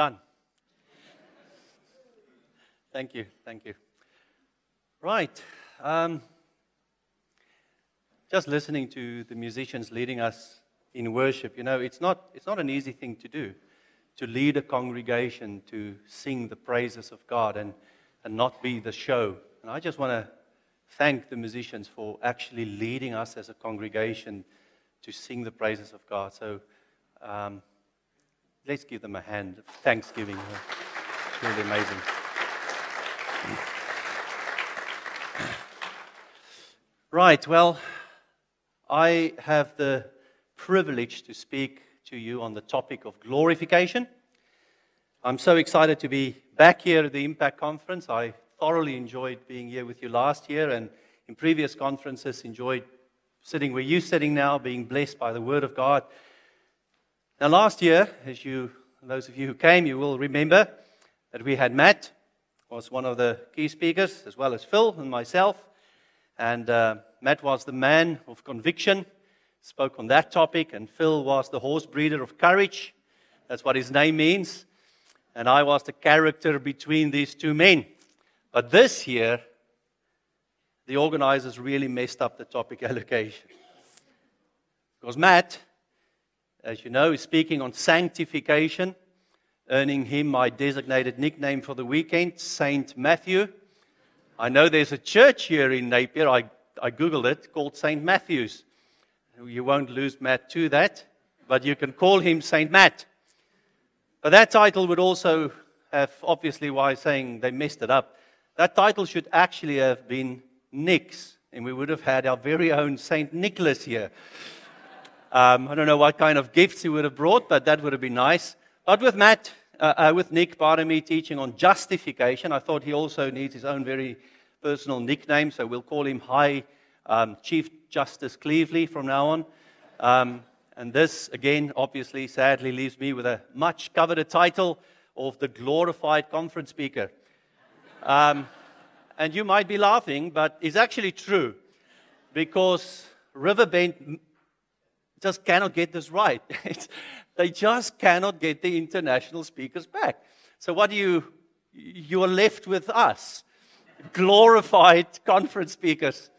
Done. Thank you. Thank you. Right. Um, just listening to the musicians leading us in worship, you know, it's not, it's not an easy thing to do to lead a congregation to sing the praises of God and, and not be the show. And I just want to thank the musicians for actually leading us as a congregation to sing the praises of God. So um, let's give them a hand of thanksgiving. Really amazing. Right, well, I have the privilege to speak to you on the topic of glorification. I'm so excited to be back here at the Impact Conference. I thoroughly enjoyed being here with you last year and in previous conferences enjoyed sitting where you're sitting now, being blessed by the Word of God. Now, last year, as you, those of you who came, you will remember that we had Matt, was one of the key speakers, as well as Phil and myself. And uh, Matt was the man of conviction, spoke on that topic, and Phil was the horse breeder of courage. That's what his name means. And I was the character between these two men. But this year, the organizers really messed up the topic allocation. Because Matt, as you know, is speaking on sanctification, earning him my designated nickname for the weekend, Saint Matthew. I know there's a church here in Napier, I, I Googled it, called St. Matthew's. You won't lose Matt to that, but you can call him St. Matt. But that title would also have, obviously, why saying they messed it up. That title should actually have been Nick's, and we would have had our very own St. Nicholas here. Um, I don't know what kind of gifts he would have brought, but that would have been nice. But with Matt, uh, uh, with Nick me teaching on justification, I thought he also needs his own very personal nickname, so we'll call him High um, Chief Justice Cleveley from now on. Um, and this, again, obviously, sadly, leaves me with a much coveted title of the glorified conference speaker. Um, and you might be laughing, but it's actually true because Riverbend just cannot get this right. they just cannot get the international speakers back. So, what do you, you are left with us, glorified conference speakers.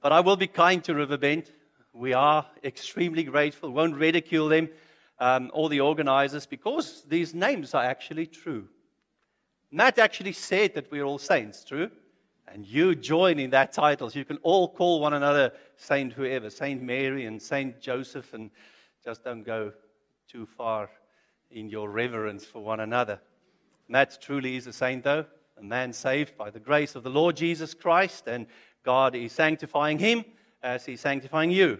But I will be kind to Riverbend. We are extremely grateful, won't ridicule them, um, all the organizers, because these names are actually true. Matt actually said that we're all saints, true? And you join in that title. So you can all call one another Saint whoever, Saint Mary and Saint Joseph, and just don't go too far in your reverence for one another. Matt truly is a saint, though, a man saved by the grace of the Lord Jesus Christ, and God is sanctifying him as he's sanctifying you.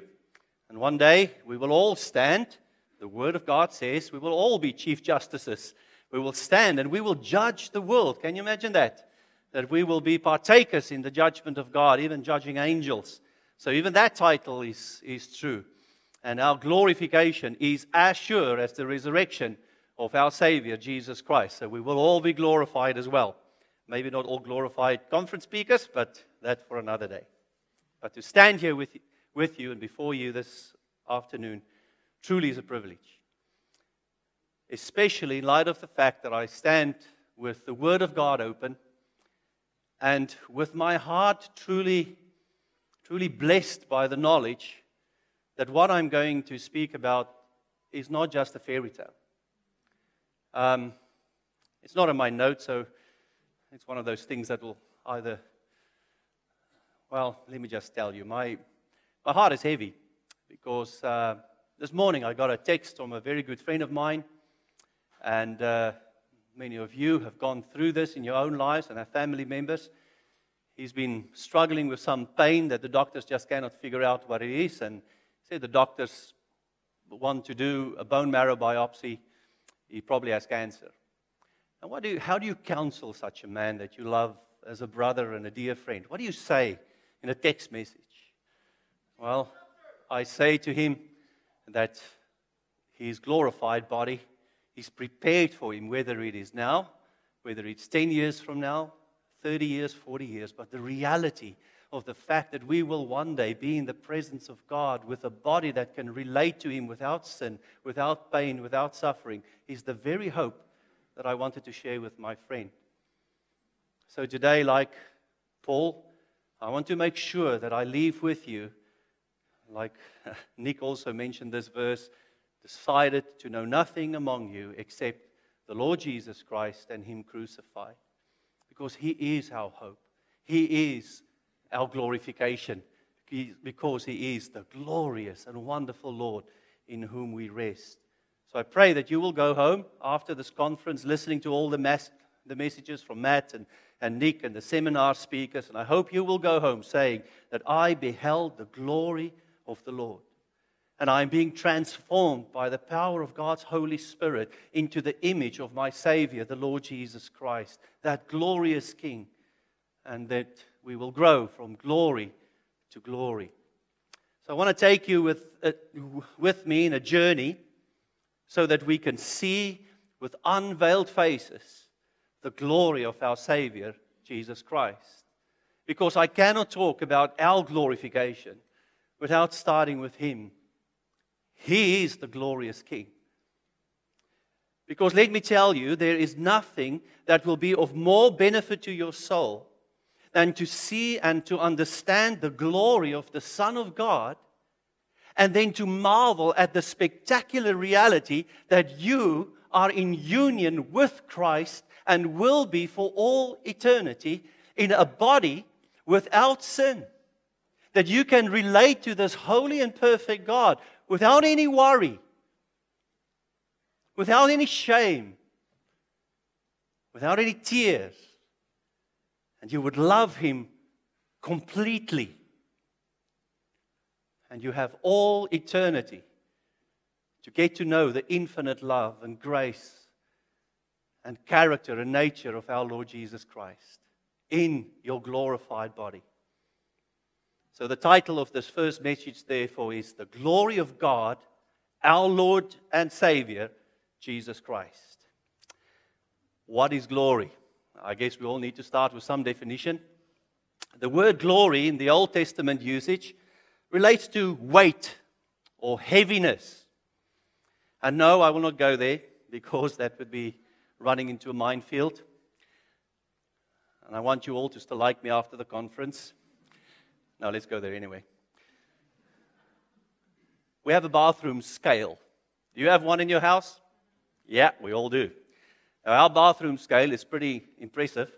And one day we will all stand. The Word of God says we will all be chief justices we will stand and we will judge the world. Can you imagine that? That we will be partakers in the judgment of God, even judging angels. So, even that title is, is true. And our glorification is as sure as the resurrection of our Savior, Jesus Christ. So, we will all be glorified as well. Maybe not all glorified conference speakers, but that for another day. But to stand here with, with you and before you this afternoon truly is a privilege especially in light of the fact that I stand with the Word of God open and with my heart truly, truly blessed by the knowledge that what I'm going to speak about is not just a fairy tale. Um, it's not in my notes, so it's one of those things that will either, well, let me just tell you, my, my heart is heavy because uh, this morning I got a text from a very good friend of mine and uh, many of you have gone through this in your own lives and have family members. He's been struggling with some pain that the doctors just cannot figure out what it is. And said the doctors want to do a bone marrow biopsy. He probably has cancer. And what do you, how do you counsel such a man that you love as a brother and a dear friend? What do you say in a text message? Well, I say to him that his glorified body He's prepared for him, whether it is now, whether it's 10 years from now, 30 years, 40 years. But the reality of the fact that we will one day be in the presence of God with a body that can relate to Him without sin, without pain, without suffering, is the very hope that I wanted to share with my friend. So today, like Paul, I want to make sure that I leave with you, like Nick also mentioned this verse, decided to know nothing among you except the Lord Jesus Christ and Him crucified. Because He is our hope, He is our glorification, because He is the glorious and wonderful Lord in whom we rest. So I pray that you will go home after this conference listening to all the, mass, the messages from Matt and, and Nick and the seminar speakers. And I hope you will go home saying that I beheld the glory of the Lord. And I am being transformed by the power of God's Holy Spirit into the image of my Savior, the Lord Jesus Christ, that glorious King. And that we will grow from glory to glory. So I want to take you with, uh, with me in a journey so that we can see with unveiled faces the glory of our Savior, Jesus Christ. Because I cannot talk about our glorification without starting with Him. He is the glorious King. Because let me tell you, there is nothing that will be of more benefit to your soul than to see and to understand the glory of the Son of God and then to marvel at the spectacular reality that you are in union with Christ and will be for all eternity in a body without sin. That you can relate to this holy and perfect God without any worry, without any shame, without any tears. And you would love Him completely and you have all eternity to get to know the infinite love and grace and character and nature of our Lord Jesus Christ in your glorified body. So, the title of this first message, therefore, is The Glory of God, our Lord and Savior, Jesus Christ. What is glory? I guess we all need to start with some definition. The word glory in the Old Testament usage relates to weight or heaviness. And no, I will not go there because that would be running into a minefield. And I want you all just to like me after the conference. Now, let's go there anyway. We have a bathroom scale. Do you have one in your house? Yeah, we all do. Now, our bathroom scale is pretty impressive.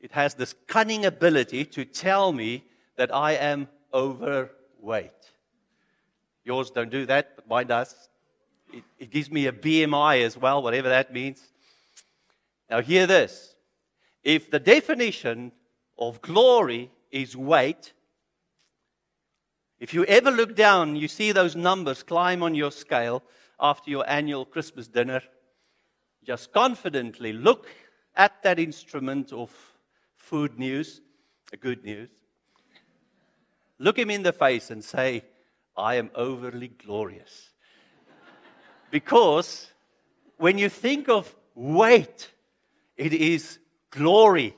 It has this cunning ability to tell me that I am overweight. Yours don't do that, but mine does. It, it gives me a BMI as well, whatever that means. Now, hear this. If the definition of glory is weight, if you ever look down, you see those numbers climb on your scale after your annual Christmas dinner, just confidently look at that instrument of food news, a good news, Look him in the face and say, I am overly glorious. because when you think of weight, it is glory.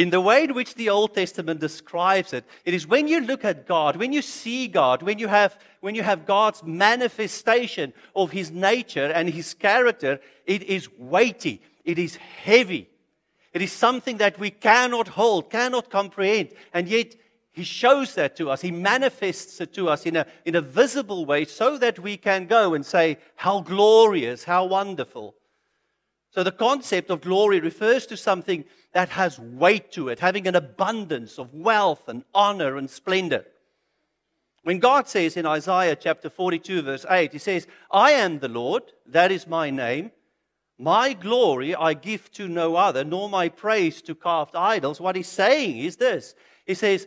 In the way in which the Old Testament describes it, it is when you look at God, when you see God, when you have, when you have God's manifestation of His nature and His character, it is weighty, it is heavy. It is something that we cannot hold, cannot comprehend, and yet he shows that to us. He manifests it to us in a, in a visible way so that we can go and say, How glorious, how wonderful. So the concept of glory refers to something that has weight to it, having an abundance of wealth and honor and splendor. When God says in Isaiah chapter 42, verse 8, He says, I am the Lord, that is my name. My glory I give to no other, nor my praise to carved idols. What He's saying is this He says,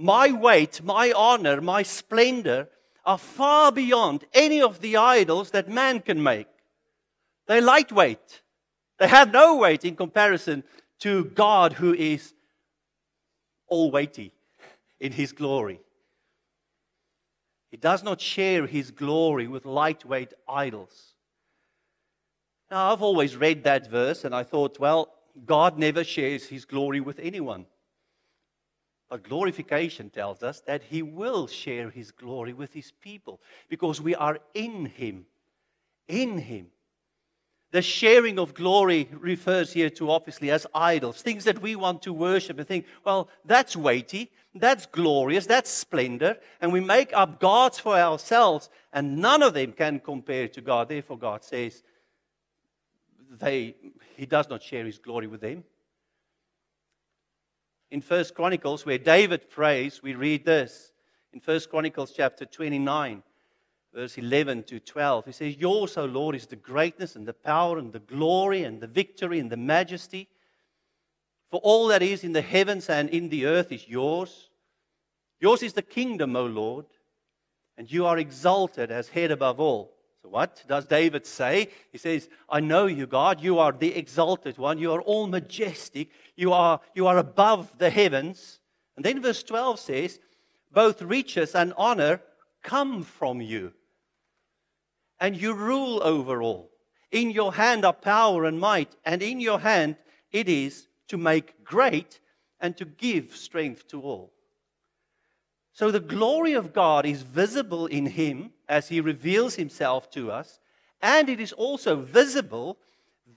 my weight, my honor, my splendor are far beyond any of the idols that man can make. They're lightweight. They have no weight in comparison to God, who is all weighty in his glory. He does not share his glory with lightweight idols. Now, I've always read that verse and I thought, well, God never shares his glory with anyone. But glorification tells us that he will share his glory with his people because we are in him. In him. The sharing of glory refers here to obviously as idols, things that we want to worship and think, well, that's weighty, that's glorious, that's splendor, and we make up gods for ourselves, and none of them can compare to God. Therefore, God says, they, He does not share His glory with them. In First Chronicles, where David prays, we read this. In First Chronicles chapter 29, verse 11 to 12. He says, Yours, O Lord, is the greatness and the power and the glory and the victory and the majesty. For all that is in the heavens and in the earth is yours. Yours is the kingdom, O Lord, and you are exalted as head above all. So, what does David say? He says, I know you, God. You are the exalted one. You are all majestic. You are, you are above the heavens. And then verse 12 says, Both riches and honor come from you and you rule over all. In your hand are power and might, and in your hand it is to make great and to give strength to all. So the glory of God is visible in him as he reveals himself to us, and it is also visible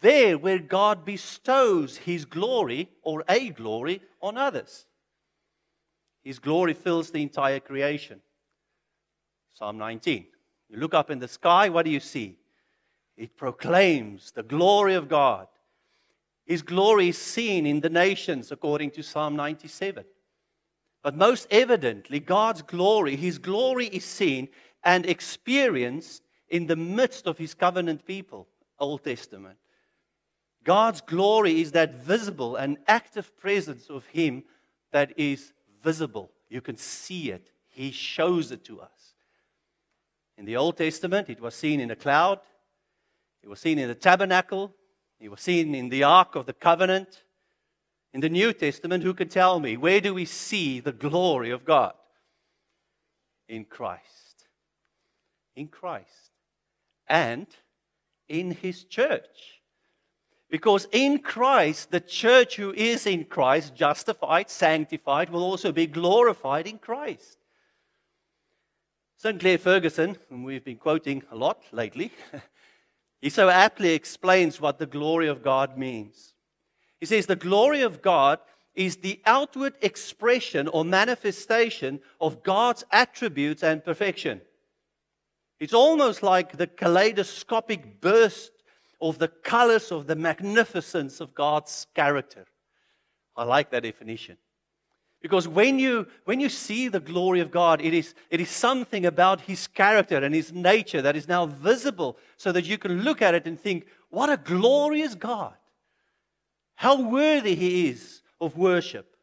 there where God bestows his glory or a glory on others. His glory fills the entire creation. Psalm 19. You look up in the sky, what do you see? It proclaims the glory of God. His glory is seen in the nations, according to Psalm 97. But most evidently, God's glory, His glory is seen and experienced in the midst of His covenant people, Old Testament. God's glory is that visible and active presence of Him that is visible. You can see it, He shows it to us. In the Old Testament, it was seen in a cloud, it was seen in the tabernacle, it was seen in the Ark of the Covenant. In the New Testament, who can tell me where do we see the glory of God? In Christ. In Christ. And in His church. Because in Christ, the church who is in Christ, justified, sanctified, will also be glorified in Christ. Sinclair Ferguson, whom we've been quoting a lot lately, he so aptly explains what the glory of God means. He says, The glory of God is the outward expression or manifestation of God's attributes and perfection. It's almost like the kaleidoscopic burst of the colors of the magnificence of God's character. I like that definition. Because when you, when you see the glory of God, it is, it is something about His character and His nature that is now visible so that you can look at it and think, what a glorious God. How worthy He is of worship.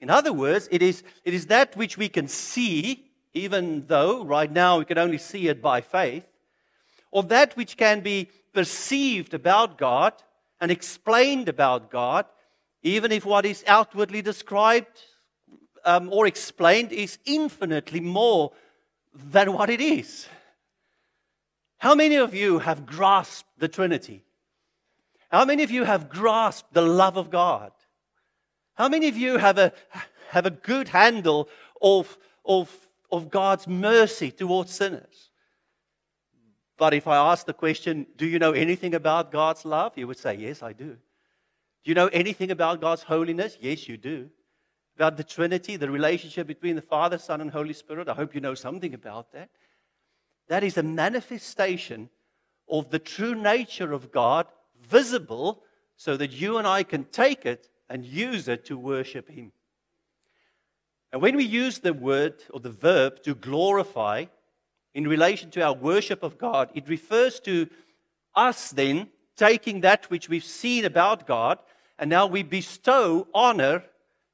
In other words, it is, it is that which we can see, even though right now we can only see it by faith, or that which can be perceived about God and explained about God even if what is outwardly described um, or explained is infinitely more than what it is. How many of you have grasped the Trinity? How many of you have grasped the love of God? How many of you have a, have a good handle of, of, of God's mercy towards sinners? But if I ask the question, do you know anything about God's love? You would say, yes, I do. Do you know anything about God's holiness? Yes, you do. About the Trinity, the relationship between the Father, Son, and Holy Spirit? I hope you know something about that. That is a manifestation of the true nature of God visible so that you and I can take it and use it to worship Him. And when we use the word or the verb to glorify in relation to our worship of God, it refers to us then taking that which we've seen about God and now we bestow honor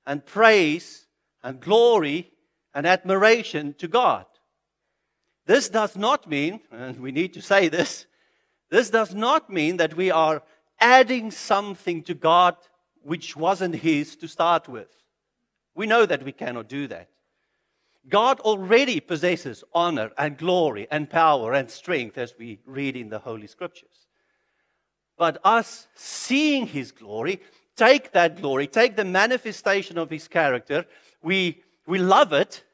and praise and glory and admiration to God. This does not mean, and we need to say this, this does not mean that we are adding something to God which wasn't His to start with. We know that we cannot do that. God already possesses honor and glory and power and strength as we read in the Holy Scriptures. But us seeing His glory take that glory, take the manifestation of his character, we, we love it,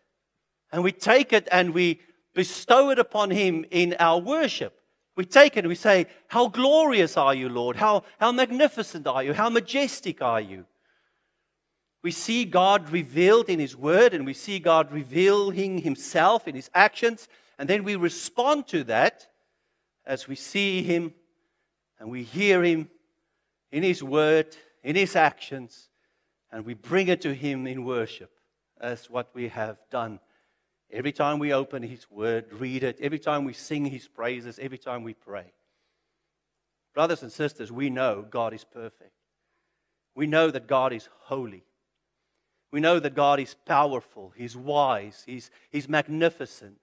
and we take it and we bestow it upon him in our worship. We take it and we say, How glorious are you, Lord? How, how magnificent are you? How majestic are you? We see God revealed in His Word and we see God revealing Himself in His actions. And then we respond to that as we see Him and we hear Him in His Word, in His actions, and we bring it to Him in worship, as what we have done. Every time we open His Word, read it, every time we sing His praises, every time we pray. Brothers and sisters, we know God is perfect. We know that God is holy. We know that God is powerful, He's wise, He's, he's magnificent.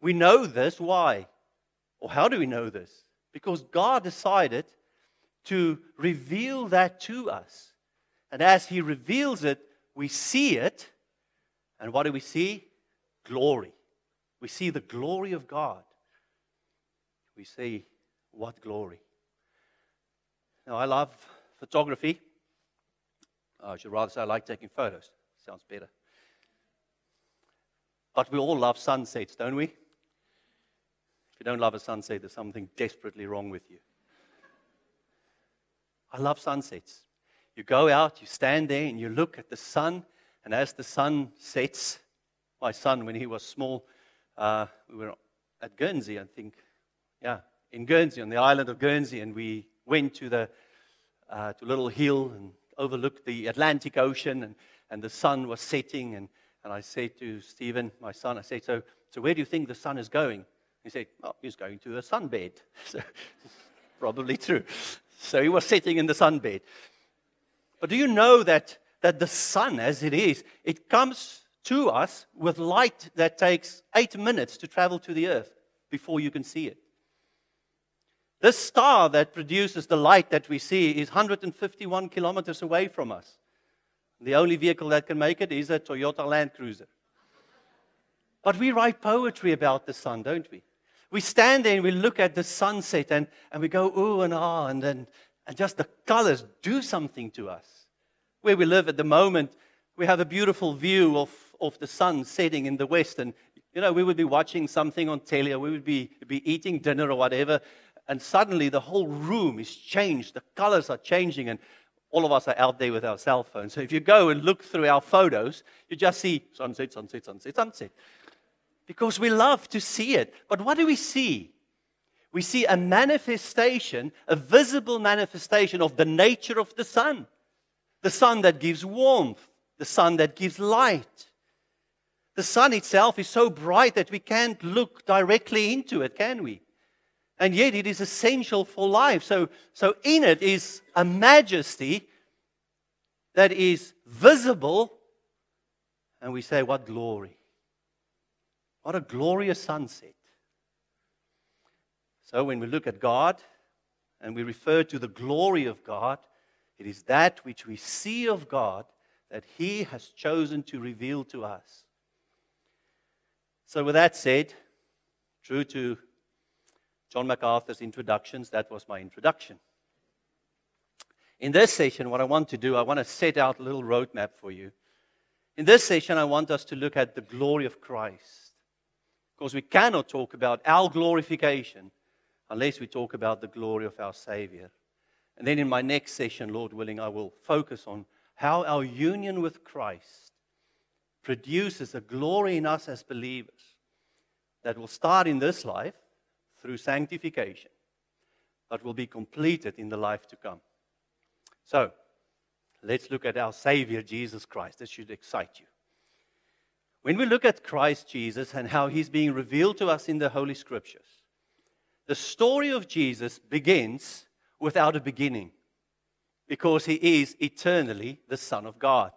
We know this. Why? Or how do we know this? Because God decided to reveal that to us. And as He reveals it, we see it. And what do we see? Glory. We see the glory of God. We see what glory. Now, I love photography. I should rather say I like taking photos. Sounds better. But we all love sunsets, don't we? Don't love a sunset, there's something desperately wrong with you. I love sunsets. You go out, you stand there, and you look at the sun, and as the sun sets, my son, when he was small, uh, we were at Guernsey, I think. Yeah, in Guernsey, on the island of Guernsey, and we went to the uh, to little hill and overlooked the Atlantic Ocean, and, and the sun was setting. And, and I said to Stephen, my son, I said, so, so where do you think the sun is going? He said, oh, he's going to a sunbed. So, probably true. So he was sitting in the sunbed. But do you know that, that the sun, as it is, it comes to us with light that takes eight minutes to travel to the earth before you can see it? This star that produces the light that we see is 151 kilometers away from us. The only vehicle that can make it is a Toyota Land Cruiser. But we write poetry about the sun, don't we? We stand there and we look at the sunset and, and we go, ooh and ah, and then and just the colors do something to us. Where we live at the moment, we have a beautiful view of, of the sun setting in the west. And, you know, we would be watching something on telly or we would be, be eating dinner or whatever. And suddenly the whole room is changed. The colors are changing. And all of us are out there with our cell phones. So if you go and look through our photos, you just see sunset, sunset, sunset, sunset. Because we love to see it. But what do we see? we see a manifestation, a visible manifestation of the nature of the sun. The sun that gives warmth, the sun that gives light. The sun itself is so bright that we can't look directly into it, can we? And yet it is essential for life. So, so in it is a majesty that is visible. And we say, What glory! What a glorious sunset. So when we look at God and we refer to the glory of God, it is that which we see of God that He has chosen to reveal to us. So, with that said, true to John MacArthur's introductions, that was my introduction. In this session, what I want to do, I want to set out a little roadmap for you. In this session, I want us to look at the glory of Christ. Because we cannot talk about our glorification unless we talk about the glory of our Savior. And then in my next session, Lord willing, I will focus on how our union with Christ produces a glory in us as believers that will start in this life through sanctification, but will be completed in the life to come. So, let's look at our Savior, Jesus Christ. This should excite you. When we look at Christ Jesus and how he's being revealed to us in the Holy Scriptures, the story of Jesus begins without a beginning because he is eternally the Son of God.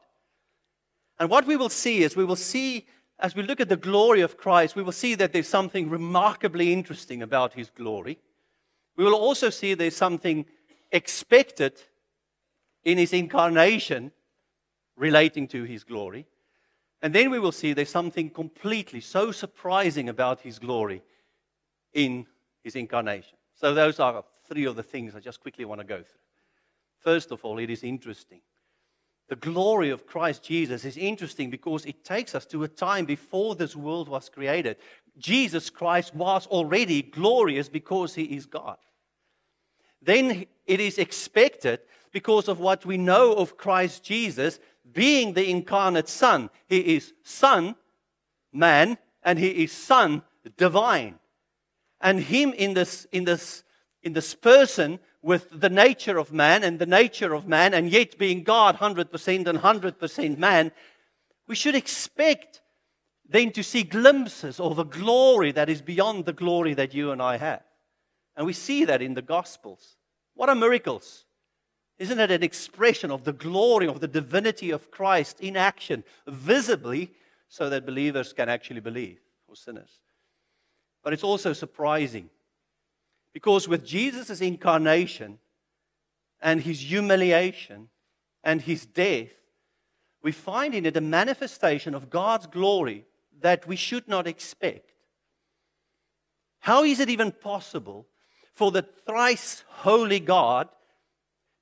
And what we will see is we will see, as we look at the glory of Christ, we will see that there's something remarkably interesting about his glory. We will also see there's something expected in his incarnation relating to his glory. And then we will see there's something completely so surprising about his glory in his incarnation. So, those are three of the things I just quickly want to go through. First of all, it is interesting the glory of Christ Jesus is interesting because it takes us to a time before this world was created. Jesus Christ was already glorious because he is God. Then it is expected because of what we know of Christ Jesus being the incarnate Son. He is Son, man, and he is Son, divine. And him in this, in this, in this person with the nature of man and the nature of man, and yet being God 100% and 100% man, we should expect then to see glimpses of a glory that is beyond the glory that you and I have. And we see that in the Gospels. What are miracles? Isn't it an expression of the glory of the divinity of Christ in action, visibly, so that believers can actually believe, or sinners? But it's also surprising because with Jesus' incarnation and his humiliation and his death, we find in it a manifestation of God's glory that we should not expect. How is it even possible for the thrice holy God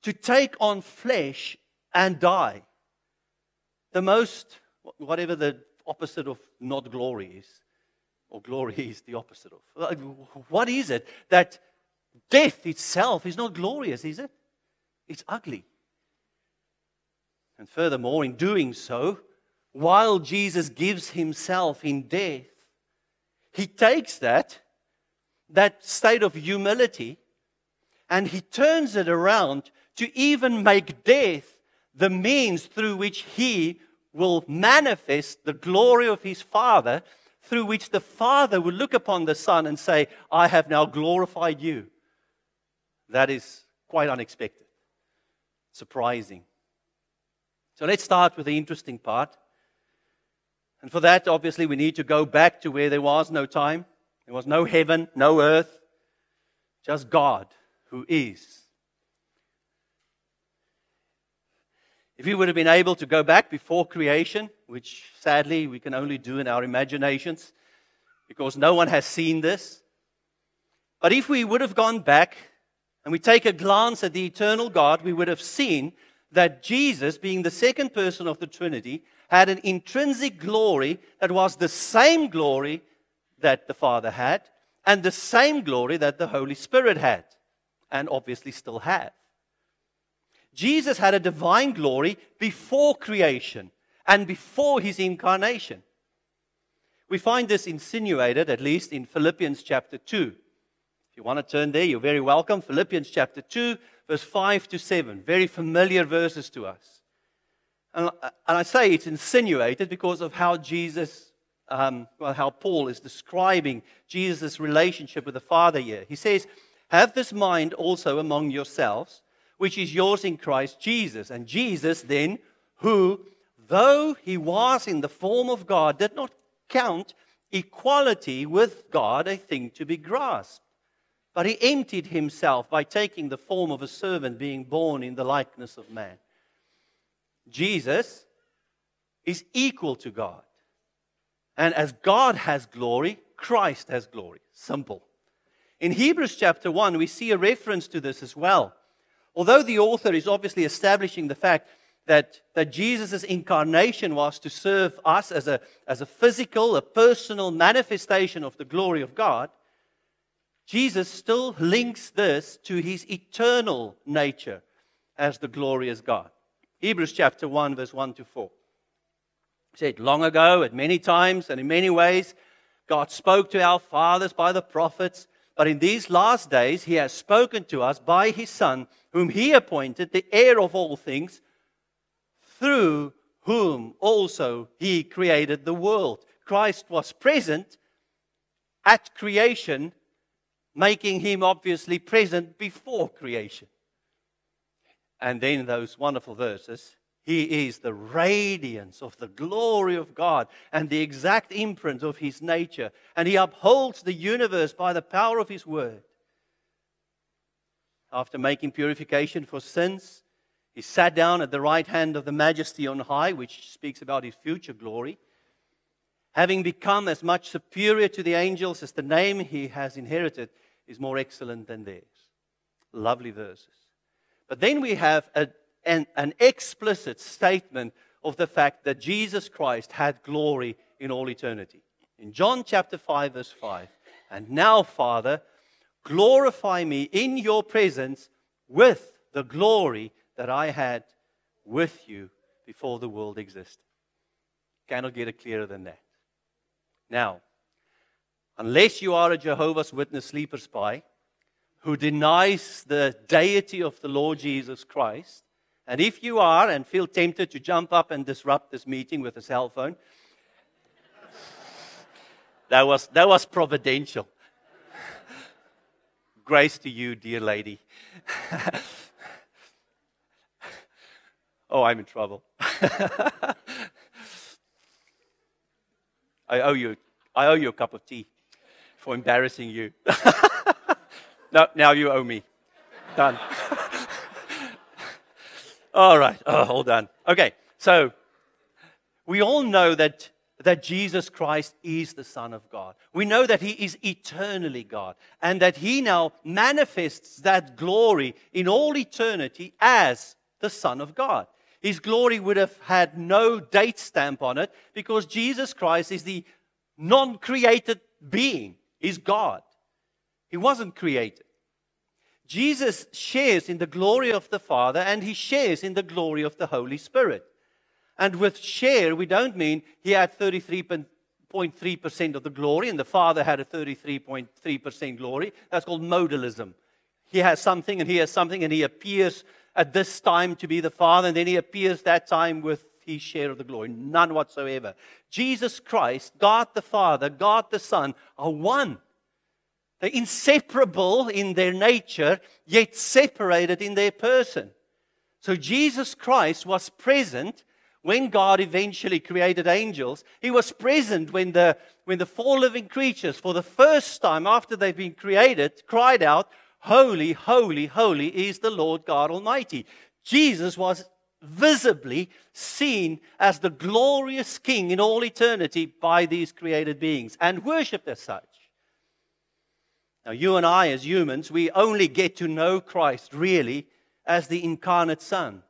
to take on flesh and die? The most, whatever the opposite of not glory is or glory is the opposite of. What is it that death itself is not glorious, is it? It's ugly. And furthermore, in doing so, while Jesus gives himself in death, he takes that, that state of humility, and he turns it around to even make death the means through which he will manifest the glory of his Father through which the Father will look upon the Son and say, I have now glorified you. That is quite unexpected, surprising. So let's start with the interesting part. And for that, obviously, we need to go back to where there was no time, there was no heaven, no earth, just God who is. If we would have been able to go back before creation, which sadly we can only do in our imaginations because no one has seen this, but if we would have gone back and we take a glance at the eternal God, we would have seen that Jesus, being the second person of the Trinity, had an intrinsic glory that was the same glory that the Father had and the same glory that the Holy Spirit had and obviously still have. Jesus had a divine glory before creation and before his incarnation. We find this insinuated, at least in Philippians chapter 2. If you want to turn there, you're very welcome. Philippians chapter 2, verse 5 to 7. Very familiar verses to us. And, and I say it's insinuated because of how Jesus, um, well, how Paul is describing Jesus' relationship with the Father here. He says, Have this mind also among yourselves which is yours in Christ Jesus. And Jesus, then, who, though he was in the form of God, did not count equality with God a thing to be grasped. But he emptied himself by taking the form of a servant, being born in the likeness of man. Jesus is equal to God. And as God has glory, Christ has glory. Simple. In Hebrews chapter 1, we see a reference to this as well. Although the author is obviously establishing the fact that, that Jesus' incarnation was to serve us as a, as a physical, a personal manifestation of the glory of God, Jesus still links this to his eternal nature as the glorious God. Hebrews chapter 1, verse 1 to 4. He said, Long ago, at many times and in many ways, God spoke to our fathers by the prophets, but in these last days, he has spoken to us by his Son whom he appointed the heir of all things, through whom also he created the world. Christ was present at creation, making him obviously present before creation. And then those wonderful verses He is the radiance of the glory of God and the exact imprint of His nature. And He upholds the universe by the power of His word after making purification for sins. He sat down at the right hand of the majesty on high, which speaks about his future glory. Having become as much superior to the angels as the name he has inherited is more excellent than theirs. Lovely verses. But then we have a, an, an explicit statement of the fact that Jesus Christ had glory in all eternity. In John chapter 5, verse 5, and now, Father, glorify me in your presence with the glory that I had with you before the world existed. Cannot get it clearer than that. Now, unless you are a Jehovah's Witness sleeper spy who denies the deity of the Lord Jesus Christ, and if you are and feel tempted to jump up and disrupt this meeting with a cell phone, that was, that was providential. Grace to you, dear lady. oh, I'm in trouble. I owe you, I owe you a cup of tea for embarrassing you. no, now you owe me. Done. All right. Oh, all done. Okay. So we all know that that Jesus Christ is the Son of God. We know that He is eternally God and that He now manifests that glory in all eternity as the Son of God. His glory would have had no date stamp on it because Jesus Christ is the non created being, He's God. He wasn't created. Jesus shares in the glory of the Father and He shares in the glory of the Holy Spirit. And with share, we don't mean he had 33.3% of the glory and the Father had a 33.3% glory. That's called modalism. He has something and he has something and he appears at this time to be the Father and then he appears that time with his share of the glory. None whatsoever. Jesus Christ, God the Father, God the Son are one. They're inseparable in their nature, yet separated in their person. So Jesus Christ was present when God eventually created angels, He was present when the, when the four living creatures, for the first time after they've been created, cried out, Holy, holy, holy is the Lord God Almighty. Jesus was visibly seen as the glorious King in all eternity by these created beings and worshipped as such. Now, you and I, as humans, we only get to know Christ really as the incarnate Son.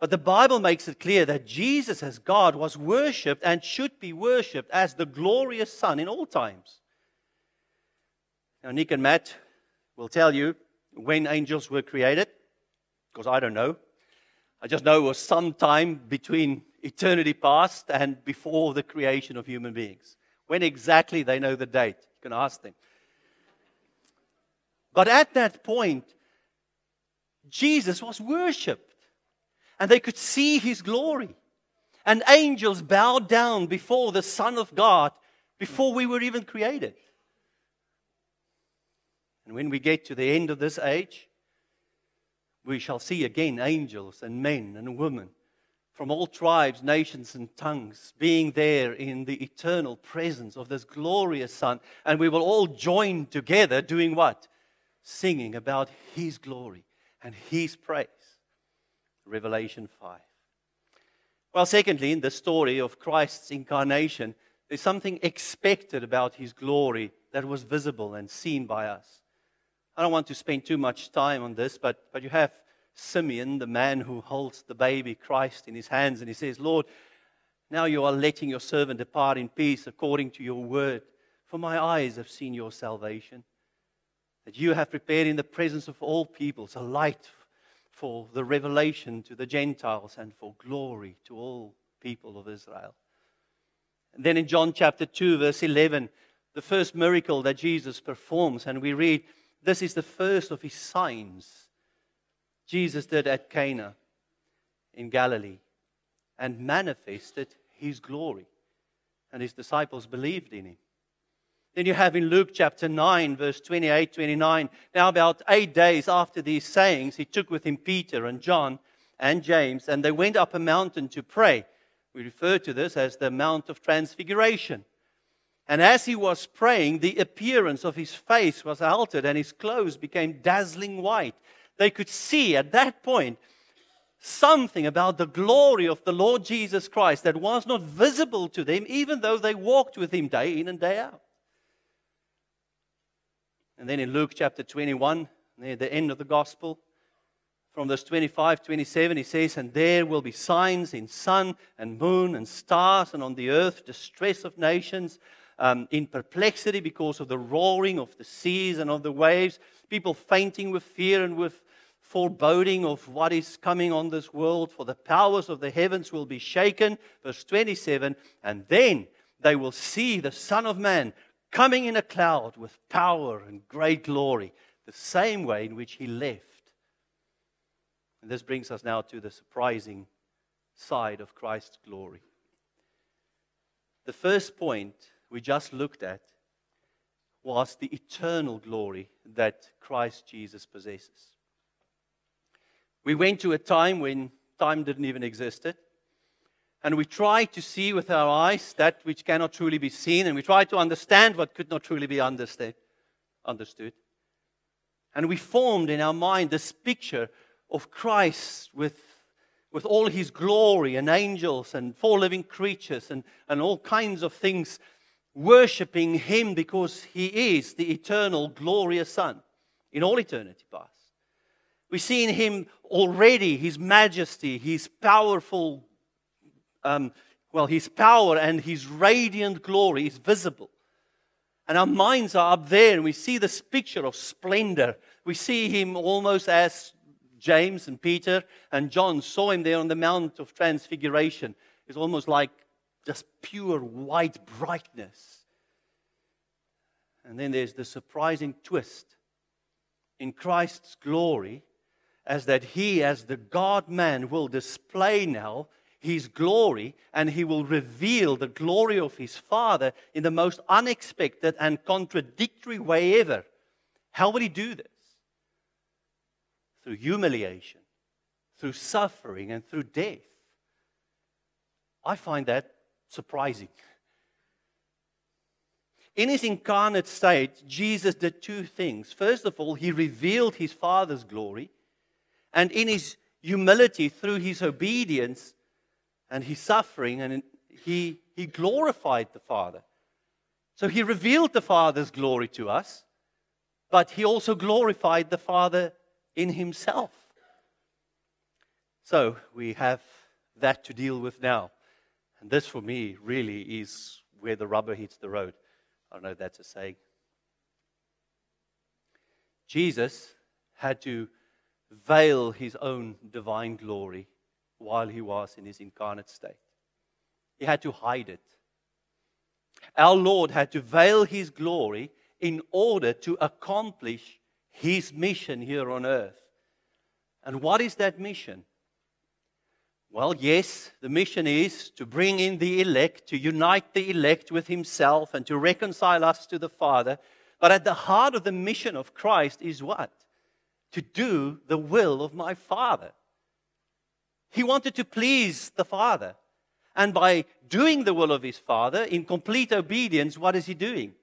But the Bible makes it clear that Jesus, as God, was worshipped and should be worshipped as the glorious Son in all times. Now, Nick and Matt will tell you when angels were created, because I don't know. I just know it was sometime between eternity past and before the creation of human beings. When exactly they know the date, you can ask them. But at that point, Jesus was worshipped and they could see his glory. And angels bowed down before the Son of God before we were even created. And when we get to the end of this age, we shall see again angels and men and women from all tribes, nations, and tongues being there in the eternal presence of this glorious Son. And we will all join together doing what? Singing about His glory and His praise. Revelation 5. Well, secondly, in the story of Christ's incarnation, there's something expected about his glory that was visible and seen by us. I don't want to spend too much time on this, but, but you have Simeon, the man who holds the baby Christ in his hands, and he says, Lord, now you are letting your servant depart in peace according to your word, for my eyes have seen your salvation, that you have prepared in the presence of all peoples a light for the revelation to the Gentiles and for glory to all people of Israel. And then in John chapter 2, verse 11, the first miracle that Jesus performs, and we read, This is the first of his signs Jesus did at Cana in Galilee and manifested his glory. And his disciples believed in him. Then you have in Luke chapter 9, verse 28 29. Now, about eight days after these sayings, he took with him Peter and John and James, and they went up a mountain to pray. We refer to this as the Mount of Transfiguration. And as he was praying, the appearance of his face was altered, and his clothes became dazzling white. They could see at that point something about the glory of the Lord Jesus Christ that was not visible to them, even though they walked with him day in and day out. And then in Luke chapter 21, near the end of the gospel, from verse 25, 27, he says, And there will be signs in sun and moon and stars, and on the earth distress of nations, um, in perplexity because of the roaring of the seas and of the waves, people fainting with fear and with foreboding of what is coming on this world, for the powers of the heavens will be shaken. Verse 27 And then they will see the Son of Man coming in a cloud with power and great glory, the same way in which he left. And this brings us now to the surprising side of Christ's glory. The first point we just looked at was the eternal glory that Christ Jesus possesses. We went to a time when time didn't even exist. And we try to see with our eyes that which cannot truly be seen, and we try to understand what could not truly be understood. And we formed in our mind this picture of Christ with, with all his glory and angels and four living creatures and, and all kinds of things worshiping him because he is the eternal, glorious Son in all eternity past. We see in him already his majesty, his powerful, um, well, his power and his radiant glory is visible. And our minds are up there and we see this picture of splendor. We see him almost as James and Peter and John saw him there on the Mount of Transfiguration. It's almost like just pure white brightness. And then there's the surprising twist. In Christ's glory, as that he, as the God man, will display now his glory and he will reveal the glory of his Father in the most unexpected and contradictory way ever. How will he do this? Through humiliation, through suffering, and through death. I find that surprising. In his incarnate state, Jesus did two things. First of all, he revealed his Father's glory and in his humility, through his obedience and his suffering, and he, he glorified the Father. So he revealed the Father's glory to us, but he also glorified the Father in himself. So we have that to deal with now. And this, for me, really is where the rubber hits the road. I don't know if that's a saying. Jesus had to veil his own divine glory while he was in his incarnate state. He had to hide it. Our Lord had to veil his glory in order to accomplish his mission here on earth. And what is that mission? Well, yes, the mission is to bring in the elect, to unite the elect with himself, and to reconcile us to the Father. But at the heart of the mission of Christ is what? to do the will of my Father. He wanted to please the Father. And by doing the will of his Father in complete obedience, what is he doing?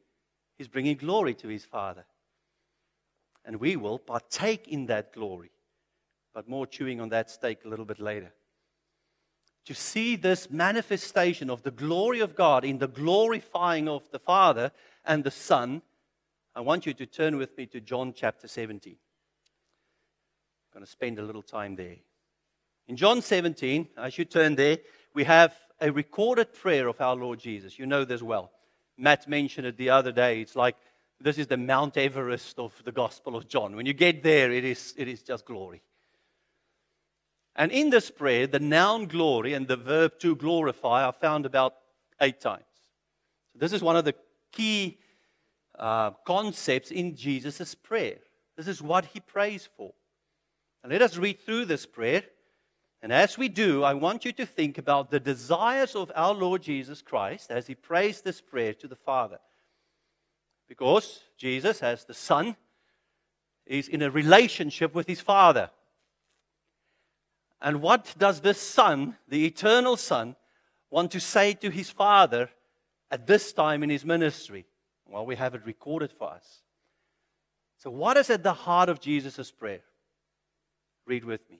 He's bringing glory to his Father. And we will partake in that glory. But more chewing on that steak a little bit later. To see this manifestation of the glory of God in the glorifying of the Father and the Son, I want you to turn with me to John chapter 17 I'm going to spend a little time there. In John 17, as you turn there, we have a recorded prayer of our Lord Jesus. You know this well. Matt mentioned it the other day. It's like this is the Mount Everest of the Gospel of John. When you get there, it is, it is just glory. And in this prayer, the noun glory and the verb to glorify are found about eight times. So this is one of the key uh, concepts in Jesus' prayer. This is what he prays for. And let us read through this prayer. And as we do, I want you to think about the desires of our Lord Jesus Christ as he prays this prayer to the Father. Because Jesus, as the Son, is in a relationship with his Father. And what does this Son, the eternal Son, want to say to his Father at this time in his ministry? Well, we have it recorded for us. So, what is at the heart of Jesus' prayer? Read with me.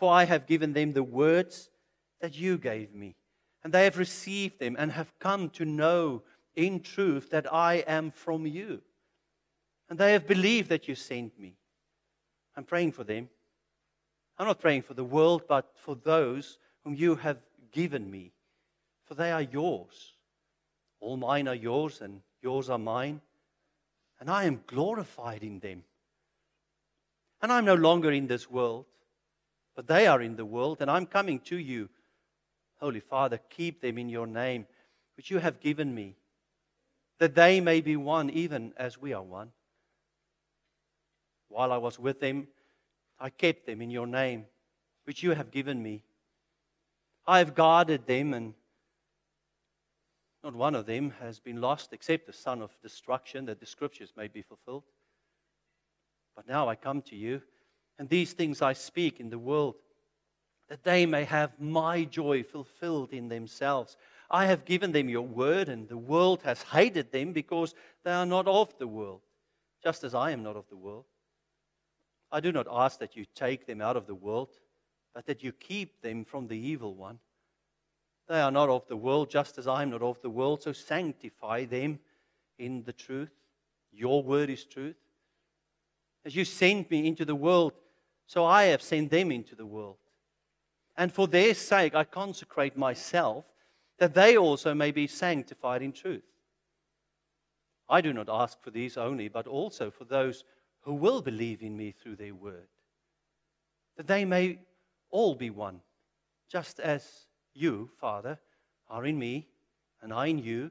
For I have given them the words that you gave me. And they have received them and have come to know in truth that I am from you. And they have believed that you sent me. I'm praying for them I'm not praying for the world, but for those whom you have given me, for they are yours. All mine are yours, and yours are mine, and I am glorified in them. And I'm no longer in this world, but they are in the world, and I'm coming to you. Holy Father, keep them in your name, which you have given me, that they may be one, even as we are one. While I was with them, I kept them in your name, which you have given me. I have guarded them, and not one of them has been lost except the son of destruction, that the scriptures may be fulfilled. But now I come to you, and these things I speak in the world, that they may have my joy fulfilled in themselves. I have given them your word, and the world has hated them because they are not of the world, just as I am not of the world. I do not ask that you take them out of the world, but that you keep them from the evil one. They are not of the world, just as I am not of the world, so sanctify them in the truth. Your word is truth. As you sent me into the world, so I have sent them into the world. And for their sake I consecrate myself, that they also may be sanctified in truth. I do not ask for these only, but also for those who will believe in me through their word, that they may all be one, just as you, Father, are in me and I in you,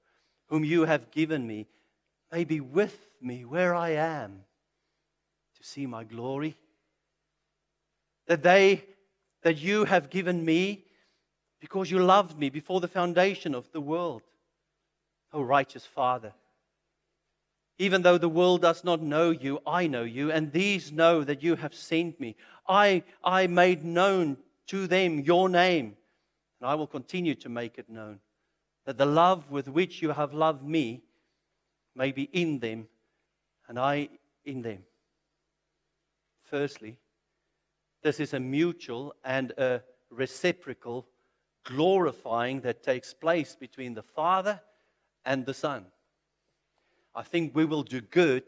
whom you have given me, may be with me where I am to see my glory. That they that you have given me because you loved me before the foundation of the world. O righteous Father, even though the world does not know you, I know you, and these know that you have sent me. I, I made known to them your name, and I will continue to make it known, that the love with which you have loved me may be in them, and I in them. Firstly, this is a mutual and a reciprocal glorifying that takes place between the Father and the Son. I think we will do good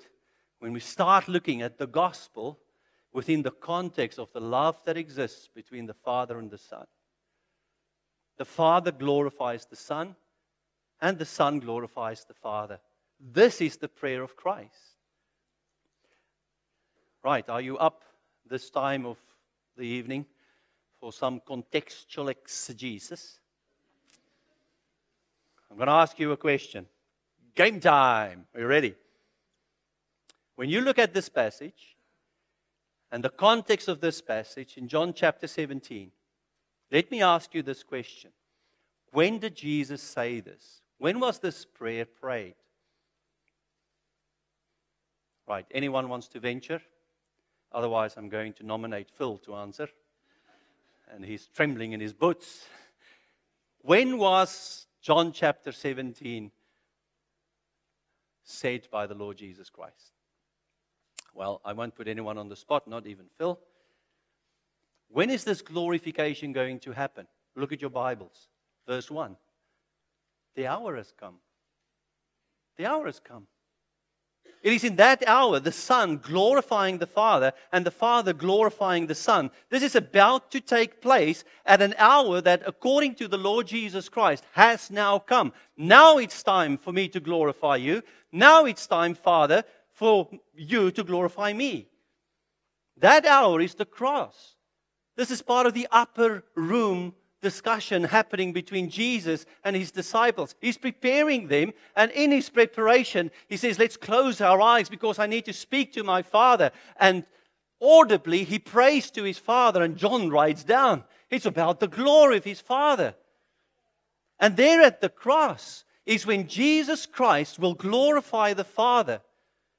when we start looking at the gospel within the context of the love that exists between the Father and the Son. The Father glorifies the Son, and the Son glorifies the Father. This is the prayer of Christ. Right, are you up this time of the evening for some contextual exegesis? I'm going to ask you a question. Game time. Are you ready? When you look at this passage and the context of this passage in John chapter 17, let me ask you this question. When did Jesus say this? When was this prayer prayed? Right, anyone wants to venture? Otherwise, I'm going to nominate Phil to answer. And he's trembling in his boots. When was John chapter 17 said by the Lord Jesus Christ? Well, I won't put anyone on the spot, not even Phil. When is this glorification going to happen? Look at your Bibles. Verse 1. The hour has come. The hour has come. It is in that hour the Son glorifying the Father and the Father glorifying the Son. This is about to take place at an hour that, according to the Lord Jesus Christ, has now come. Now it's time for me to glorify you. Now it's time, Father, for you to glorify me. That hour is the cross. This is part of the upper room discussion happening between Jesus and his disciples. He's preparing them, and in his preparation, he says, Let's close our eyes because I need to speak to my Father. And audibly, he prays to his Father, and John writes down, It's about the glory of his Father. And there at the cross is when Jesus Christ will glorify the Father,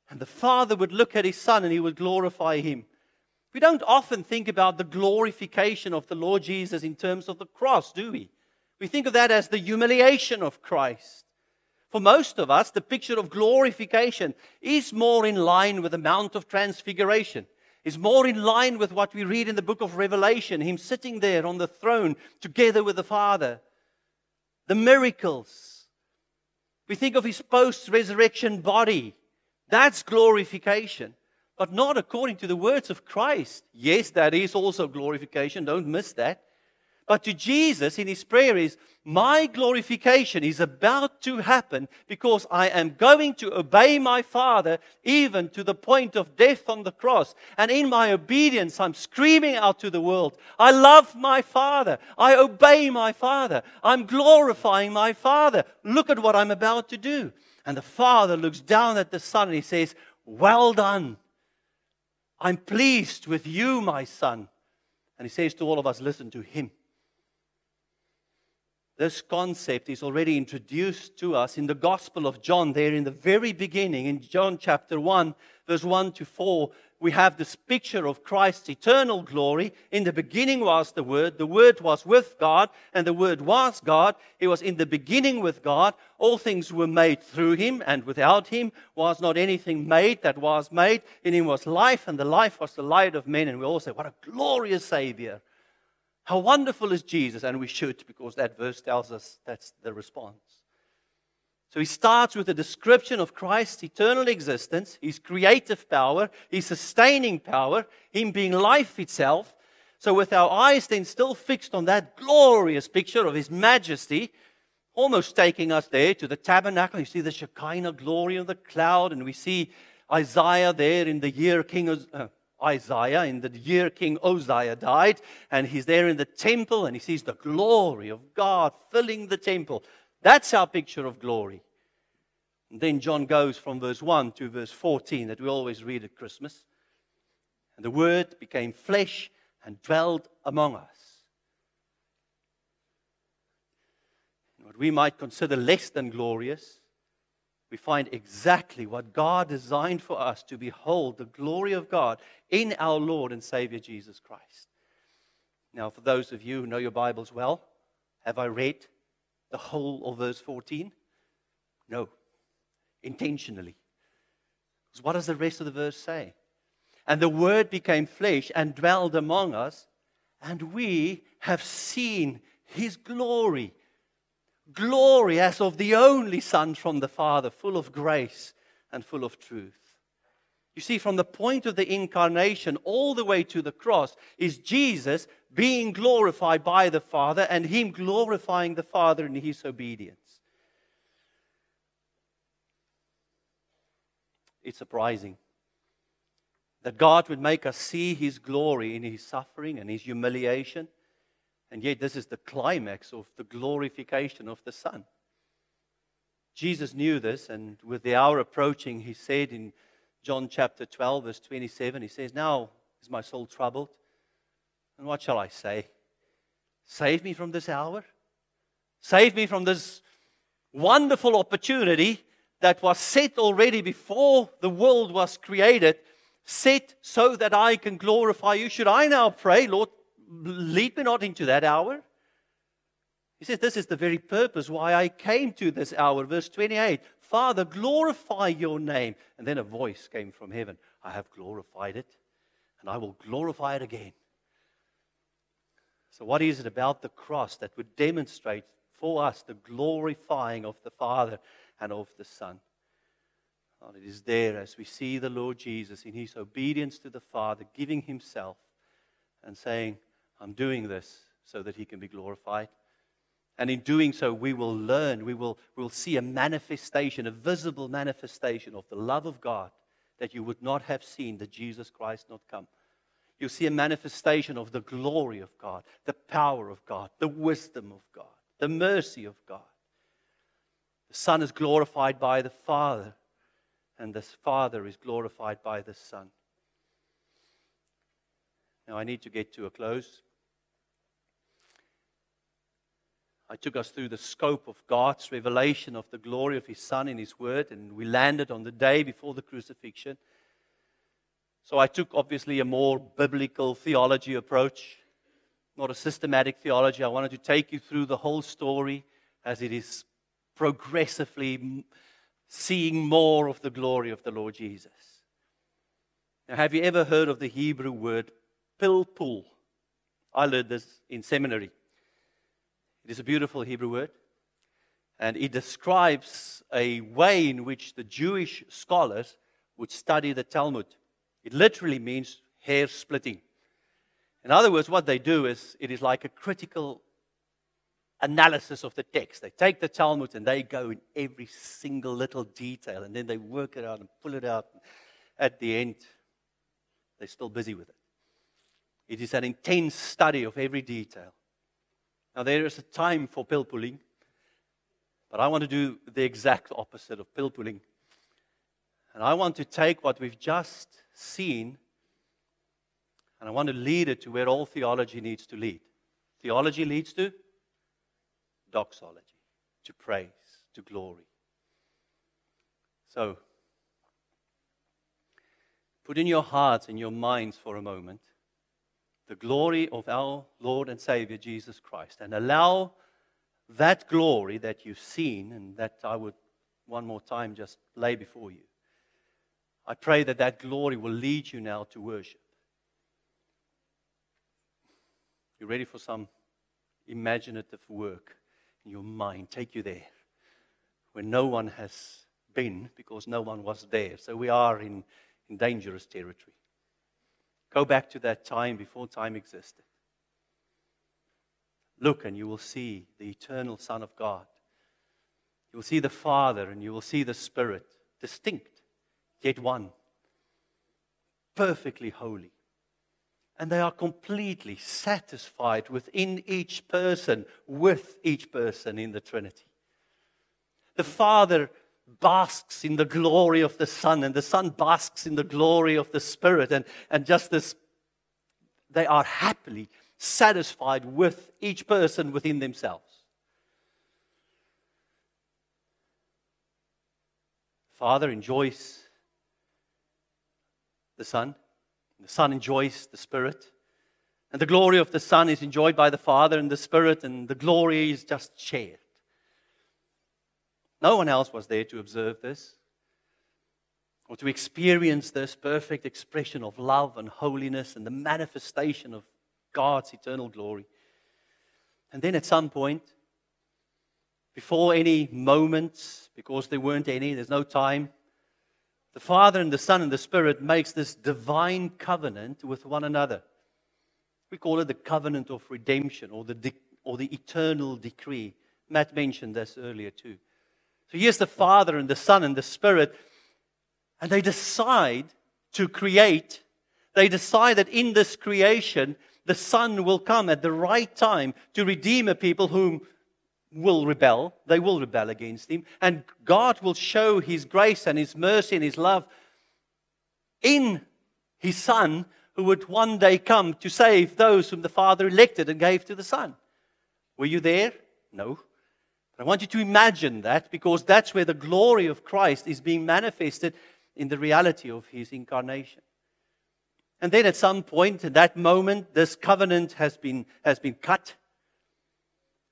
and the Father would look at his Son and he would glorify him. We don't often think about the glorification of the Lord Jesus in terms of the cross, do we? We think of that as the humiliation of Christ. For most of us, the picture of glorification is more in line with the Mount of Transfiguration, is more in line with what we read in the book of Revelation, him sitting there on the throne together with the Father. The miracles. We think of his post resurrection body. That's glorification but not according to the words of Christ. Yes, that is also glorification. Don't miss that. But to Jesus in his prayer is, My glorification is about to happen because I am going to obey my Father even to the point of death on the cross. And in my obedience, I'm screaming out to the world, I love my Father. I obey my Father. I'm glorifying my Father. Look at what I'm about to do. And the Father looks down at the Son and he says, Well done I'm pleased with you, my son. And he says to all of us, listen to him. This concept is already introduced to us in the Gospel of John, there in the very beginning, in John chapter 1, verse 1 to 4 we have this picture of Christ's eternal glory. In the beginning was the Word. The Word was with God, and the Word was God. He was in the beginning with God. All things were made through him, and without him was not anything made that was made. In him was life, and the life was the light of men. And we all say, What a glorious Savior! How wonderful is Jesus! And we should, because that verse tells us that's the response. So he starts with a description of Christ's eternal existence, his creative power, his sustaining power, him being life itself. So, with our eyes then still fixed on that glorious picture of his majesty, almost taking us there to the tabernacle, you see the Shekinah glory of the cloud, and we see Isaiah there in the year King uh, Isaiah in the year King Uzziah died, and he's there in the temple and he sees the glory of God filling the temple. That's our picture of glory. And then John goes from verse 1 to verse 14 that we always read at Christmas. And the Word became flesh and dwelled among us. What we might consider less than glorious, we find exactly what God designed for us to behold the glory of God in our Lord and Savior Jesus Christ. Now, for those of you who know your Bibles well, have I read the whole of verse 14? No, intentionally. Because what does the rest of the verse say? And the Word became flesh and dwelled among us, and we have seen His glory. Glory as of the only Son from the Father, full of grace and full of truth. You see, from the point of the incarnation all the way to the cross is Jesus being glorified by the Father and Him glorifying the Father in His obedience. It's surprising that God would make us see His glory in His suffering and His humiliation, and yet this is the climax of the glorification of the Son. Jesus knew this, and with the hour approaching, He said in John chapter 12, verse 27, He says, Now is my soul troubled. And what shall I say? Save me from this hour? Save me from this wonderful opportunity that was set already before the world was created, set so that I can glorify you. Should I now pray, Lord, lead me not into that hour? He says, This is the very purpose why I came to this hour. Verse 28 Father, glorify your name. And then a voice came from heaven I have glorified it, and I will glorify it again. So, what is it about the cross that would demonstrate for us the glorifying of the Father and of the Son? Well, it is there as we see the Lord Jesus in his obedience to the Father, giving himself and saying, I'm doing this so that he can be glorified. And in doing so, we will learn, we will, we will see a manifestation, a visible manifestation of the love of God that you would not have seen did Jesus Christ not come. You'll see a manifestation of the glory of God, the power of God, the wisdom of God, the mercy of God. The Son is glorified by the Father, and the Father is glorified by the Son. Now, I need to get to a close. I took us through the scope of God's revelation of the glory of His Son in His Word, and we landed on the day before the crucifixion. So I took obviously a more biblical theology approach, not a systematic theology. I wanted to take you through the whole story as it is progressively seeing more of the glory of the Lord Jesus. Now, have you ever heard of the Hebrew word pilpul? I learned this in seminary. It is a beautiful Hebrew word, and it describes a way in which the Jewish scholars would study the Talmud. It literally means hair splitting. In other words, what they do is it is like a critical analysis of the text. They take the Talmud and they go in every single little detail and then they work it out and pull it out. At the end, they're still busy with it. It is an intense study of every detail. Now, there is a time for pill pulling, but I want to do the exact opposite of pill pulling. And I want to take what we've just seen and I want to lead it to where all theology needs to lead. Theology leads to doxology, to praise, to glory. So, put in your hearts and your minds for a moment the glory of our Lord and Savior Jesus Christ and allow that glory that you've seen and that I would one more time just lay before you. I pray that that glory will lead you now to worship. You ready for some imaginative work in your mind? Take you there where no one has been because no one was there. So we are in, in dangerous territory. Go back to that time before time existed. Look, and you will see the eternal Son of God. You will see the Father, and you will see the Spirit, distinct, yet one, perfectly holy. And they are completely satisfied within each person, with each person in the Trinity. The Father basks in the glory of the Son, and the Son basks in the glory of the Spirit. And, and just this, they are happily satisfied with each person within themselves. Father enjoys the Son, the Son enjoys the Spirit. And the glory of the Son is enjoyed by the Father and the Spirit, and the glory is just shared. No one else was there to observe this or to experience this perfect expression of love and holiness and the manifestation of God's eternal glory. And then at some point, before any moments, because there weren't any, there's no time, the Father and the Son and the Spirit makes this divine covenant with one another. We call it the covenant of redemption or the, de- or the eternal decree. Matt mentioned this earlier too. So here's the Father and the Son and the Spirit, and they decide to create. They decide that in this creation, the Son will come at the right time to redeem a people whom will rebel. They will rebel against Him. And God will show His grace and His mercy and His love in His Son, who would one day come to save those whom the Father elected and gave to the Son. Were you there? No. But I want you to imagine that because that's where the glory of Christ is being manifested in the reality of his incarnation. And then at some point, at that moment, this covenant has been, has been cut.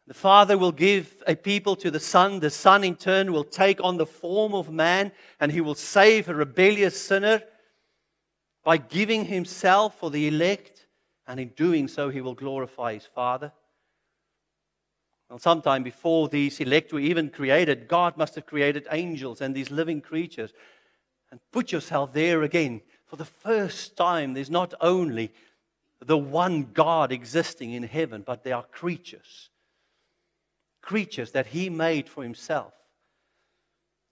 The Father will give a people to the Son. The Son, in turn, will take on the form of man and he will save a rebellious sinner by giving himself for the elect and in doing so, he will glorify his Father. Well, sometime before these elect were even created, God must have created angels and these living creatures. And put yourself there again. For the first time, there's not only the one God existing in heaven, but there are creatures. Creatures that he made for himself.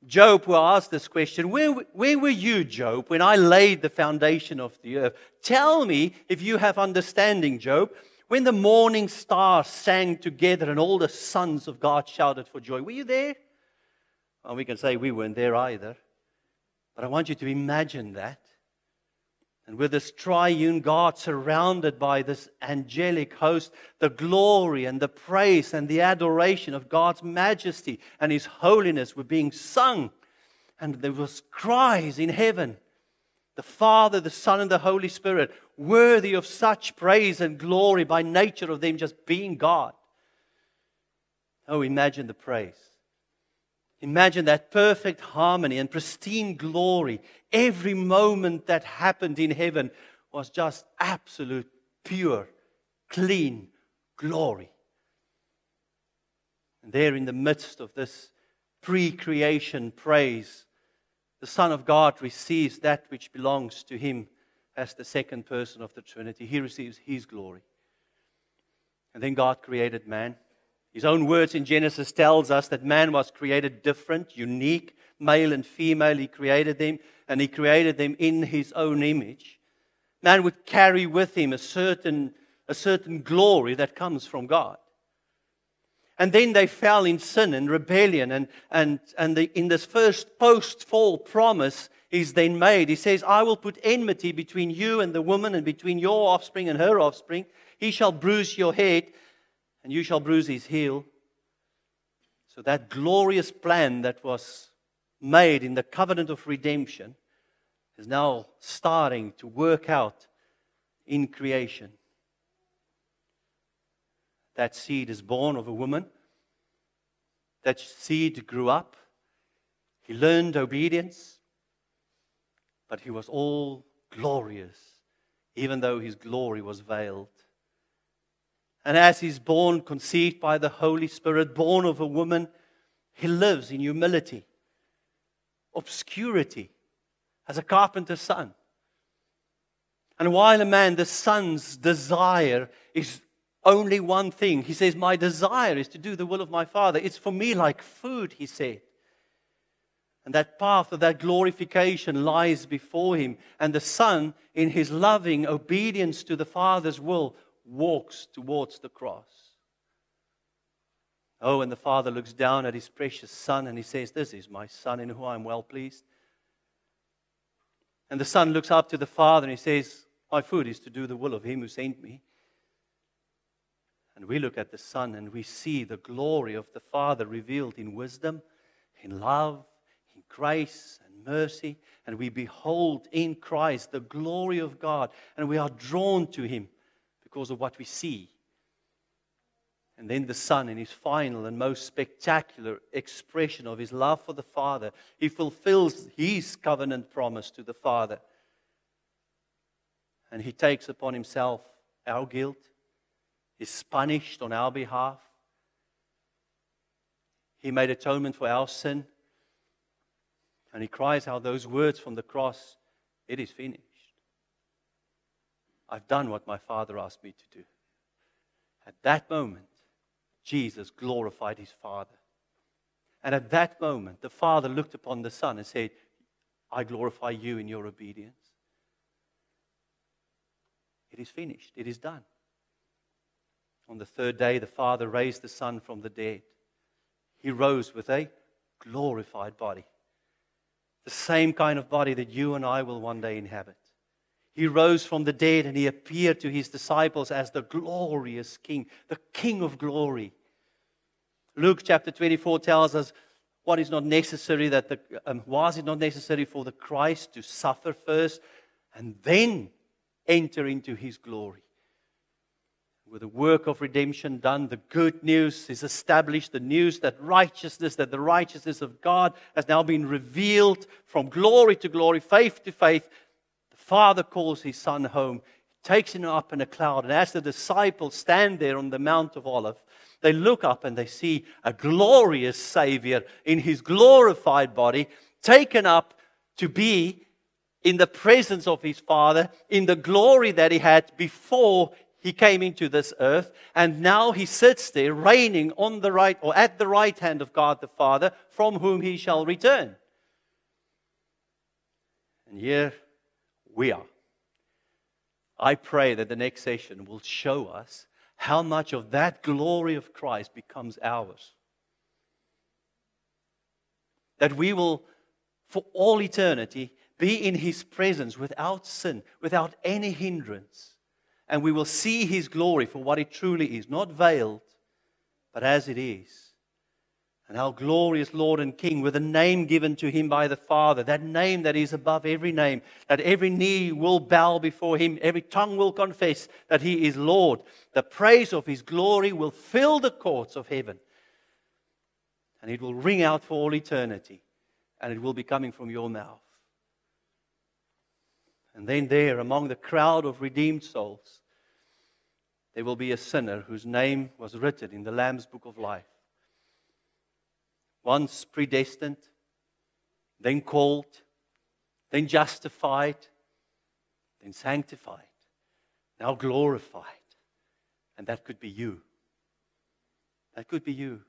Job will ask this question where, where were you, Job, when I laid the foundation of the earth? Tell me if you have understanding, Job. When the morning stars sang together and all the sons of God shouted for joy, were you there? Well, we can say we weren't there either. But I want you to imagine that. And with this triune God surrounded by this angelic host, the glory and the praise and the adoration of God's majesty and His holiness were being sung. And there was cries in heaven. The Father, the Son, and the Holy Spirit, worthy of such praise and glory by nature of them just being God. Oh, imagine the praise. Imagine that perfect harmony and pristine glory. Every moment that happened in heaven was just absolute, pure, clean glory. And there in the midst of this pre creation praise, the Son of God receives that which belongs to him as the second person of the Trinity. He receives his glory. And then God created man. His own words in Genesis tells us that man was created different, unique, male and female. He created them, and he created them in his own image. Man would carry with him a certain, a certain glory that comes from God. And then they fell in sin and rebellion. And, and, and the, in this first post fall promise is then made, he says, I will put enmity between you and the woman, and between your offspring and her offspring. He shall bruise your head, and you shall bruise his heel. So that glorious plan that was made in the covenant of redemption is now starting to work out in creation. That seed is born of a woman. That seed grew up. He learned obedience. But he was all glorious, even though his glory was veiled. And as he's born, conceived by the Holy Spirit, born of a woman, he lives in humility, obscurity, as a carpenter's son. And while a man, the son's desire is only one thing, he says, My desire is to do the will of my Father. It's for me like food, he said. And that path of that glorification lies before him. And the Son, in his loving obedience to the Father's will, walks towards the cross. Oh, and the father looks down at his precious son and he says, This is my son in whom I am well pleased. And the son looks up to the father and he says, My food is to do the will of him who sent me. And we look at the son and we see the glory of the father revealed in wisdom, in love, in grace and mercy. And we behold in Christ the glory of God and we are drawn to him because of what we see. And then the Son, in his final and most spectacular expression of his love for the Father, he fulfills his covenant promise to the Father. And he takes upon himself our guilt, is punished on our behalf. He made atonement for our sin. And he cries out those words from the cross It is finished. I've done what my Father asked me to do. At that moment, Jesus glorified his Father. And at that moment, the Father looked upon the Son and said, I glorify you in your obedience. It is finished, it is done. On the third day, the Father raised the Son from the dead. He rose with a glorified body, the same kind of body that you and I will one day inhabit. He rose from the dead and he appeared to his disciples as the glorious King, the King of glory. Luke chapter 24 tells us what is not necessary that the, um, was it not necessary for the Christ to suffer first and then enter into his glory. With the work of redemption done, the good news is established, the news that righteousness, that the righteousness of God has now been revealed from glory to glory, faith to faith, Father calls his son home, takes him up in a cloud. And as the disciples stand there on the Mount of Olives, they look up and they see a glorious Savior in his glorified body, taken up to be in the presence of his Father, in the glory that he had before he came into this earth. And now he sits there reigning on the right or at the right hand of God the Father, from whom he shall return. And here we are. I pray that the next session will show us how much of that glory of Christ becomes ours. That we will, for all eternity, be in His presence without sin, without any hindrance. And we will see His glory for what it truly is, not veiled, but as it is. And our glorious Lord and King, with a name given to him by the Father, that name that is above every name, that every knee will bow before him, every tongue will confess that he is Lord. The praise of his glory will fill the courts of heaven. And it will ring out for all eternity. And it will be coming from your mouth. And then, there, among the crowd of redeemed souls, there will be a sinner whose name was written in the Lamb's book of life once predestined, then called, then justified, then sanctified, now glorified. And that could be you. That could be you.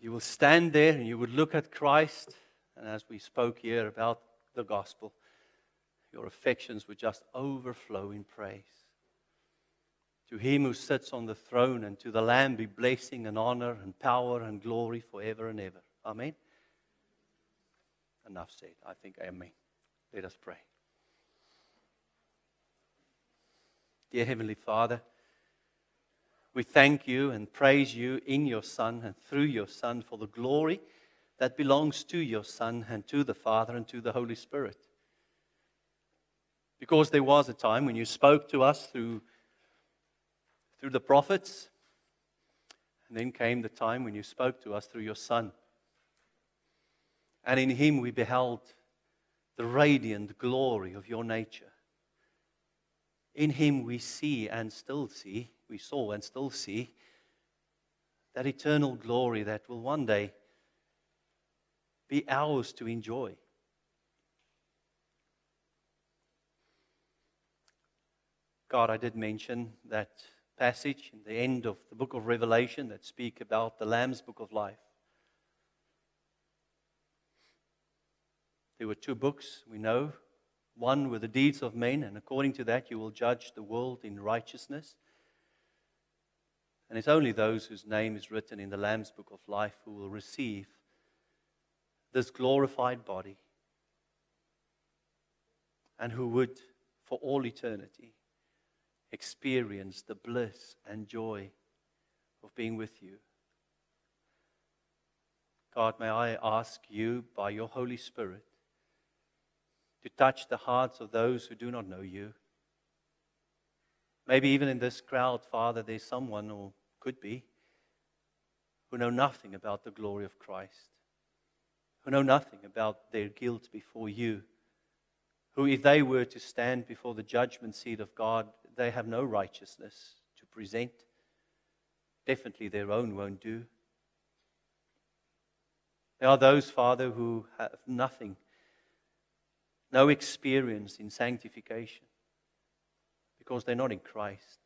You will stand there and you would look at Christ, and as we spoke here about the gospel, your affections would just overflow in praise. To him who sits on the throne and to the Lamb be blessing and honor and power and glory forever and ever. Amen. Enough said. I think amen. Let us pray. Dear Heavenly Father, we thank you and praise you in your Son and through your Son for the glory that belongs to your Son and to the Father and to the Holy Spirit. Because there was a time when you spoke to us through through the prophets. And then came the time when you spoke to us through your Son. And in him we beheld the radiant glory of your nature. In him we see and still see, we saw and still see, that eternal glory that will one day be ours to enjoy. God, I did mention that passage in the end of the book of Revelation that speak about the Lamb's book of life. There were two books, we know. One were the deeds of men, and according to that, you will judge the world in righteousness. And it's only those whose name is written in the Lamb's book of life who will receive this glorified body and who would, for all eternity, experience the bliss and joy of being with you. God, may I ask you by your Holy Spirit to touch the hearts of those who do not know you. Maybe even in this crowd, Father, there's someone, or could be, who know nothing about the glory of Christ, who know nothing about their guilt before you, who, if they were to stand before the judgment seat of God, they have no righteousness to present. Definitely their own won't do. There are those, Father, who have nothing, no experience in sanctification because they're not in Christ.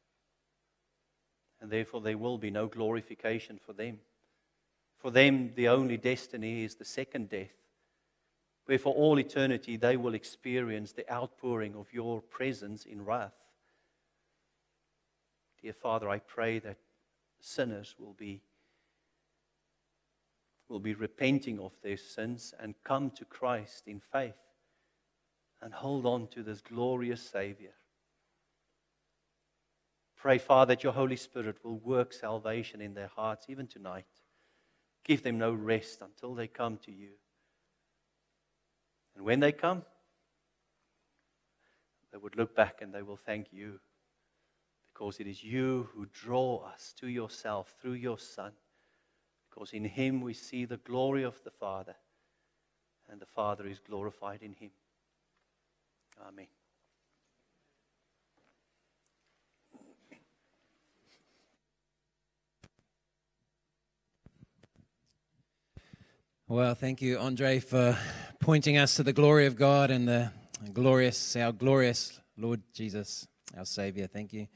And therefore, there will be no glorification for them. For them, the only destiny is the second death, where for all eternity they will experience the outpouring of your presence in wrath. Dear Father, I pray that sinners will be, will be repenting of their sins and come to Christ in faith and hold on to this glorious Savior. Pray, Father, that your Holy Spirit will work salvation in their hearts even tonight. Give them no rest until they come to you. And when they come, they would look back and they will thank you because it is you who draw us to yourself through your Son. Because in him we see the glory of the Father, and the Father is glorified in him. Amen. Well, thank you, Andre, for pointing us to the glory of God and the glorious, our glorious Lord Jesus, our Savior. Thank you.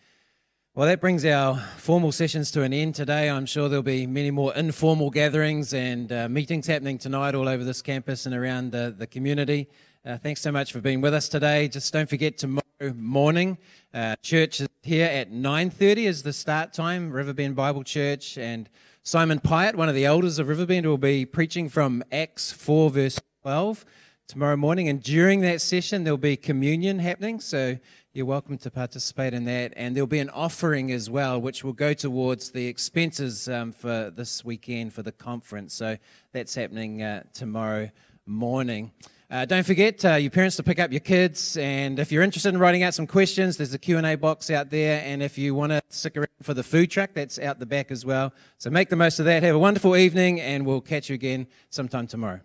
Well, that brings our formal sessions to an end today. I'm sure there'll be many more informal gatherings and uh, meetings happening tonight all over this campus and around the, community. Uh, thanks so much for being with us today. Just don't forget tomorrow morning, uh, church is here at 9:30 is the start time. Riverbend Bible Church and Simon Pyatt, one of the elders of Riverbend, will be preaching from Acts 4 verse 12 tomorrow morning. And during that session, there'll be communion happening. So you're welcome to participate in that. And there'll be an offering as well, which will go towards the expenses um, for this weekend for the conference. So that's happening uh, tomorrow morning. Uh, don't forget uh, your parents to pick up your kids, and if you're interested in writing out some questions, there's a Q&A box out there, and if you want to stick around for the food truck, that's out the back as well. So make the most of that. Have a wonderful evening, and we'll catch you again sometime tomorrow.